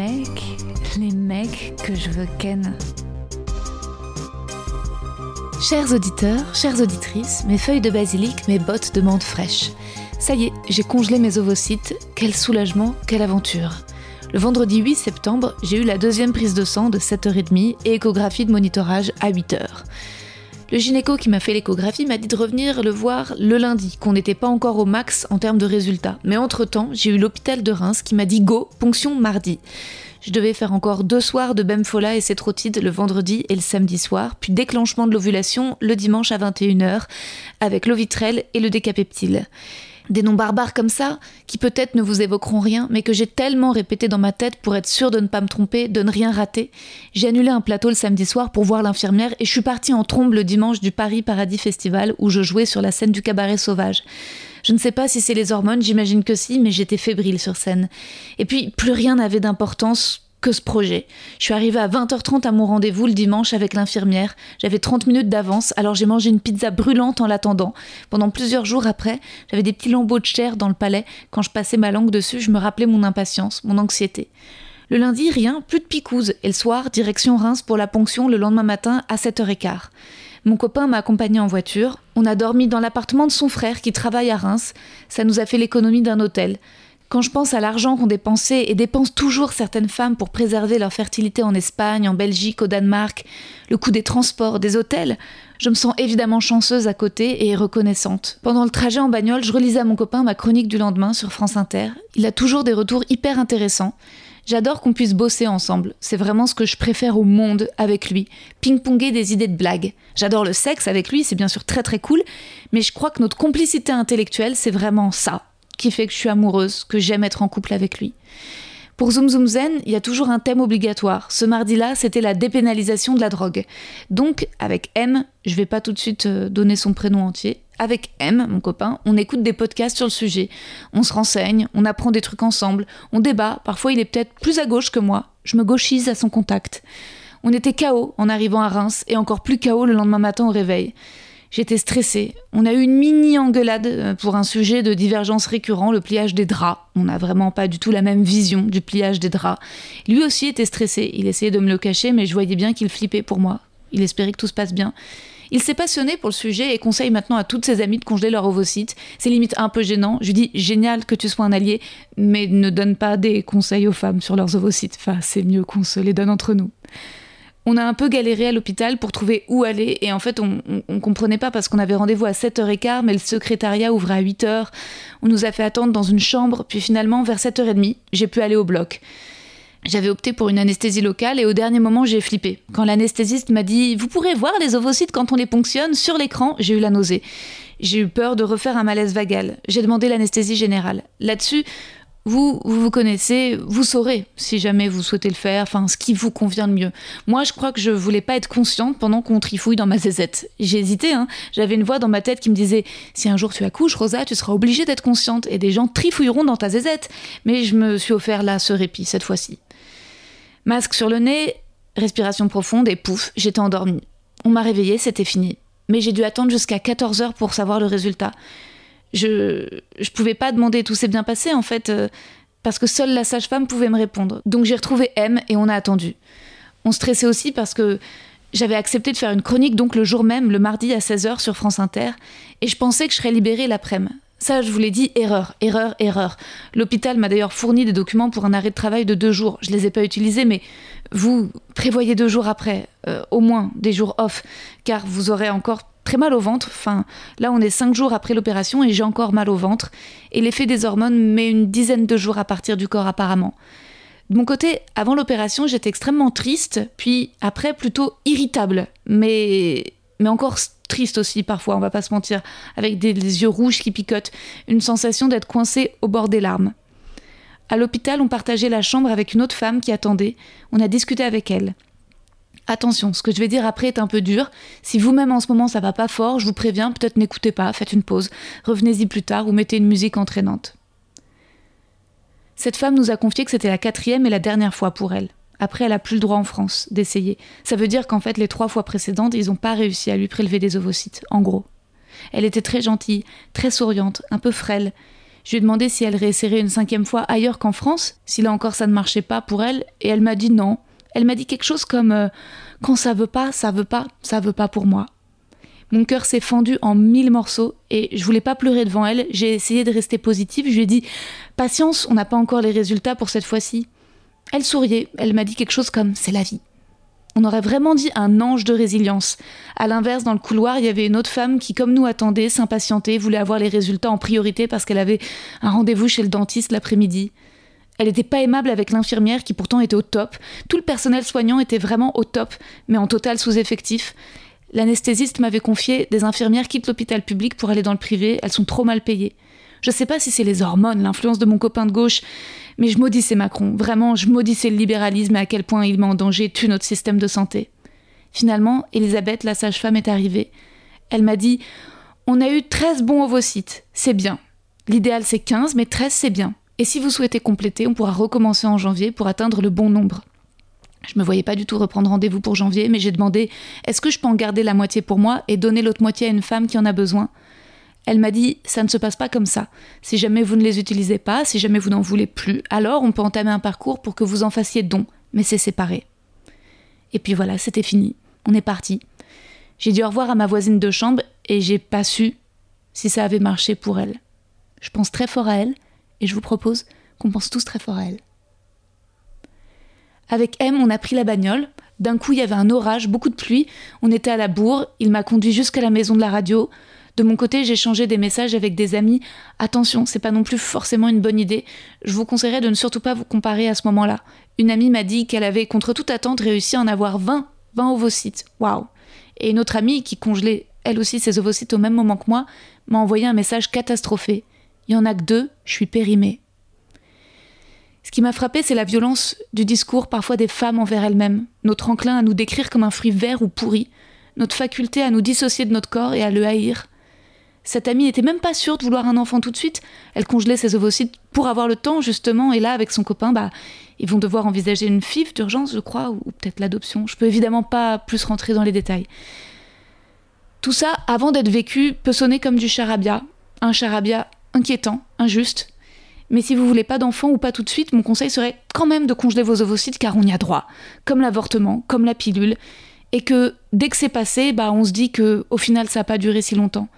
Mecs, les mecs que je veux ken. Chers auditeurs, chères auditrices, mes feuilles de basilic, mes bottes de menthe fraîche. Ça y est, j'ai congelé mes ovocytes. Quel soulagement, quelle aventure. Le vendredi 8 septembre, j'ai eu la deuxième prise de sang de 7h30 et échographie de monitorage à 8h. Le gynéco qui m'a fait l'échographie m'a dit de revenir le voir le lundi, qu'on n'était pas encore au max en termes de résultats. Mais entre-temps, j'ai eu l'hôpital de Reims qui m'a dit go, ponction mardi. Je devais faire encore deux soirs de Bemfola et Cétrotide le vendredi et le samedi soir, puis déclenchement de l'ovulation le dimanche à 21h avec l'ovitrel et le décapeptile. Des noms barbares comme ça, qui peut-être ne vous évoqueront rien, mais que j'ai tellement répété dans ma tête pour être sûre de ne pas me tromper, de ne rien rater. J'ai annulé un plateau le samedi soir pour voir l'infirmière et je suis partie en trombe le dimanche du Paris Paradis Festival où je jouais sur la scène du cabaret sauvage. Je ne sais pas si c'est les hormones, j'imagine que si, mais j'étais fébrile sur scène. Et puis, plus rien n'avait d'importance que ce projet. Je suis arrivée à 20h30 à mon rendez-vous le dimanche avec l'infirmière. J'avais 30 minutes d'avance, alors j'ai mangé une pizza brûlante en l'attendant. Pendant plusieurs jours après, j'avais des petits lambeaux de chair dans le palais. Quand je passais ma langue dessus, je me rappelais mon impatience, mon anxiété. Le lundi, rien, plus de picouse. Et le soir, direction Reims pour la ponction le lendemain matin à 7h15. Mon copain m'a accompagné en voiture. On a dormi dans l'appartement de son frère qui travaille à Reims. Ça nous a fait l'économie d'un hôtel. Quand je pense à l'argent qu'ont dépensé et dépensent toujours certaines femmes pour préserver leur fertilité en Espagne, en Belgique, au Danemark, le coût des transports, des hôtels, je me sens évidemment chanceuse à côté et reconnaissante. Pendant le trajet en bagnole, je relisais à mon copain ma chronique du lendemain sur France Inter. Il a toujours des retours hyper intéressants. J'adore qu'on puisse bosser ensemble. C'est vraiment ce que je préfère au monde avec lui. Ping-ponger des idées de blagues. J'adore le sexe avec lui, c'est bien sûr très très cool, mais je crois que notre complicité intellectuelle, c'est vraiment ça qui fait que je suis amoureuse, que j'aime être en couple avec lui. Pour Zoom Zoom Zen, il y a toujours un thème obligatoire. Ce mardi-là, c'était la dépénalisation de la drogue. Donc, avec M, je vais pas tout de suite euh, donner son prénom entier. Avec M, mon copain, on écoute des podcasts sur le sujet. On se renseigne, on apprend des trucs ensemble, on débat. Parfois, il est peut-être plus à gauche que moi. Je me gauchise à son contact. On était KO en arrivant à Reims et encore plus KO le lendemain matin au réveil. J'étais stressée. On a eu une mini engueulade euh, pour un sujet de divergence récurrent, le pliage des draps. On n'a vraiment pas du tout la même vision du pliage des draps. Lui aussi était stressé. Il essayait de me le cacher, mais je voyais bien qu'il flippait pour moi. Il espérait que tout se passe bien. Il s'est passionné pour le sujet et conseille maintenant à toutes ses amies de congeler leur ovocyte. C'est limite un peu gênant. Je lui dis génial que tu sois un allié, mais ne donne pas des conseils aux femmes sur leurs ovocytes. Enfin, c'est mieux qu'on se les donne entre nous. On a un peu galéré à l'hôpital pour trouver où aller et en fait on, comprenait pas parce qu'on avait rendez-vous à 7h15 mais le secrétariat ouvrait à 8h. On nous a fait attendre dans une chambre puis finalement vers 7h30 j'ai pu aller au bloc. J'avais opté pour une anesthésie locale et au dernier moment j'ai flippé. Quand l'anesthésiste m'a dit Vous pourrez voir les ovocytes quand on les ponctionne sur l'écran, j'ai eu la nausée. J'ai eu peur de refaire un malaise vagal. J'ai demandé l'anesthésie générale. Là-dessus, vous, vous vous connaissez, vous saurez si jamais vous souhaitez le faire, enfin ce qui vous convient le mieux. Moi, je crois que je voulais pas être consciente pendant qu'on trifouille dans ma zézette. J'ai hésité, hein. J'avais une voix dans ma tête qui me disait si un jour tu accouches, Rosa, tu seras obligée d'être consciente et des gens trifouilleront dans ta zézette. Mais je me suis offert là ce répit cette fois-ci. Masque sur le nez, respiration profonde et pouf, j'étais endormie. On m'a réveillée, c'était fini. Mais j'ai dû attendre jusqu'à 14h pour savoir le résultat je je pouvais pas demander tout s'est bien passé en fait euh, parce que seule la sage-femme pouvait me répondre. Donc j'ai retrouvé M et on a attendu. On stressait aussi parce que J'avais accepté de faire une chronique donc le jour même, le mardi à 16h sur France Inter, et je pensais que je serais libérée l'après-midi. Ça, je vous l'ai dit, erreur, erreur, erreur. L'hôpital m'a d'ailleurs fourni des documents pour un arrêt de travail de deux jours. Je les ai pas utilisés, mais vous prévoyez deux jours après, euh, au moins des jours off, car vous aurez encore très mal au ventre. Enfin, là, on est cinq jours après l'opération et j'ai encore mal au ventre. Et l'effet des hormones met une dizaine de jours à partir du corps apparemment. De mon côté, avant l'opération, j'étais extrêmement triste, puis après plutôt irritable, mais, mais encore triste aussi parfois, on va pas se mentir, avec des, yeux rouges qui picotent, une sensation d'être coincé au bord des larmes. À l'hôpital, on partageait la chambre avec une autre femme qui attendait, on a discuté avec elle. Attention, ce que je vais dire après est un peu dur. Si vous-même en ce moment ça va pas fort, je vous préviens, peut-être n'écoutez pas, faites une pause, revenez-y plus tard ou mettez une musique entraînante. Cette femme nous a confié que c'était la quatrième et la dernière fois pour elle. Après, elle a plus le droit en France d'essayer. Ça veut dire qu'en fait, les trois fois précédentes, ils n'ont pas réussi à lui prélever des ovocytes, en gros. Elle était très gentille, très souriante, un peu frêle. Je lui ai demandé si elle réessayerait une cinquième fois ailleurs qu'en France, si là encore ça ne marchait pas pour elle, et elle m'a dit non. Elle m'a dit quelque chose comme euh, Quand ça veut pas, ça veut pas, ça veut pas pour moi. Mon cœur s'est fendu en mille morceaux et je voulais pas pleurer devant elle. J'ai essayé de rester positive. Je lui ai dit Patience, on n'a pas encore les résultats pour cette fois-ci. Elle souriait. Elle m'a dit quelque chose comme C'est la vie. On aurait vraiment dit un ange de résilience. À l'inverse, dans le couloir, il y avait une autre femme qui, comme nous, attendait, s'impatientait, voulait avoir les résultats en priorité parce qu'elle avait un rendez-vous chez le dentiste l'après-midi. Elle n'était pas aimable avec l'infirmière qui pourtant était au top. Tout le personnel soignant était vraiment au top, mais en total sous-effectif. L'anesthésiste m'avait confié des infirmières quittent l'hôpital public pour aller dans le privé, elles sont trop mal payées. Je sais pas si c'est les hormones, l'influence de mon copain de gauche, mais je maudissais Macron, vraiment, je maudissais le libéralisme et à quel point il met en danger tout notre système de santé. Finalement, Elisabeth, la sage-femme, est arrivée. Elle m'a dit On a eu 13 bons ovocytes, c'est bien. L'idéal c'est 15, mais 13 c'est bien. Et si vous souhaitez compléter, on pourra recommencer en janvier pour atteindre le bon nombre. Je me voyais pas du tout reprendre rendez-vous pour janvier, mais j'ai demandé est-ce que je peux en garder la moitié pour moi et donner l'autre moitié à une femme qui en a besoin? Elle m'a dit ça ne se passe pas comme ça. Si jamais vous ne les utilisez pas, si jamais vous n'en voulez plus, alors on peut entamer un parcours pour que vous en fassiez don, mais c'est séparé. Et puis voilà, c'était fini. On est parti. J'ai dit au revoir à ma voisine de chambre et j'ai pas su si ça avait marché pour elle. Je pense très fort à elle et je vous propose qu'on pense tous très fort à elle. Avec M, on a pris la bagnole. D'un coup, il y avait un orage, beaucoup de pluie. On était à la bourre. Il m'a conduit jusqu'à la maison de la radio. De mon côté, j'ai changé des messages avec des amis. Attention, c'est pas non plus forcément une bonne idée. Je vous conseillerais de ne surtout pas vous comparer à ce moment-là. Une amie m'a dit qu'elle avait, contre toute attente, réussi à en avoir 20, 20 ovocytes. Waouh! Et une autre amie, qui congelait elle aussi ses ovocytes au même moment que moi, m'a envoyé un message catastrophé. Il y en a que deux, je suis périmée. Ce qui m'a frappé, c'est la violence du discours parfois des femmes envers elles-mêmes, notre enclin à nous décrire comme un fruit vert ou pourri, notre faculté à nous dissocier de notre corps et à le haïr. Cette amie n'était même pas sûre de vouloir un enfant tout de suite. Elle congelait ses ovocytes pour avoir le temps, justement, et là, avec son copain, bah, ils vont devoir envisager une FIF d'urgence, je crois, ou peut-être l'adoption. Je peux évidemment pas plus rentrer dans les détails. Tout ça, avant d'être vécu, peut sonner comme du charabia. Un charabia inquiétant, injuste, mais si vous voulez pas d'enfant ou pas tout de suite, mon conseil serait quand même de congeler vos ovocytes car on y a droit, comme l'avortement, comme la pilule, et que dès que c'est passé, bah on se dit que au final ça n'a pas duré si longtemps.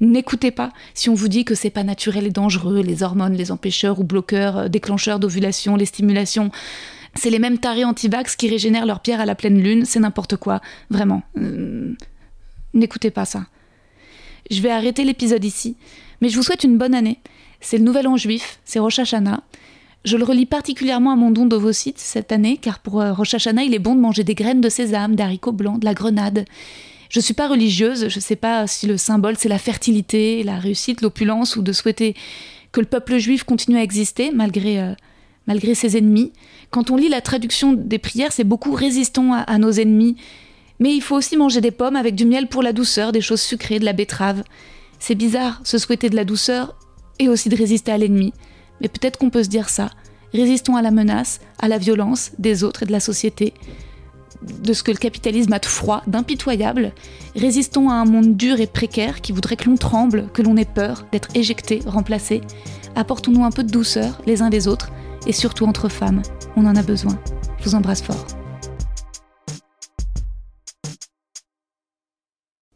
N'écoutez pas si on vous dit que c'est pas naturel et dangereux, les hormones, les empêcheurs ou bloqueurs, euh, déclencheurs d'ovulation, les stimulations. C'est les mêmes tarés anti-vax qui régénèrent leur pierre à la pleine lune, c'est n'importe quoi, vraiment. Euh, n'écoutez pas ça. Je vais arrêter l'épisode ici, mais je vous souhaite une bonne année c'est le Nouvel An juif, c'est Rosh Hashanah. Je le relis particulièrement à mon don d'ovocytes cette année, car pour euh, Rosh Hashanah, il est bon de manger des graines de sésame, d'haricots blancs, de la grenade. Je ne suis pas religieuse, je ne sais pas si le symbole c'est la fertilité, la réussite, l'opulence, ou de souhaiter que le peuple juif continue à exister malgré, euh, ses ennemis. Quand on lit la traduction des prières, c'est beaucoup résistons à, à nos ennemis. Mais il faut aussi manger des pommes avec du miel pour la douceur, des choses sucrées, de la betterave. C'est bizarre, se souhaiter de la douceur et aussi de résister à l'ennemi. Mais peut-être qu'on peut se dire ça. Résistons à la menace, à la violence des autres et de la société, de ce que le capitalisme a de froid, d'impitoyable. Résistons à un monde dur et précaire qui voudrait que l'on tremble, que l'on ait peur d'être éjecté, remplacé. Apportons-nous un peu de douceur les uns les autres, et surtout entre femmes. On en a besoin. Je vous embrasse fort.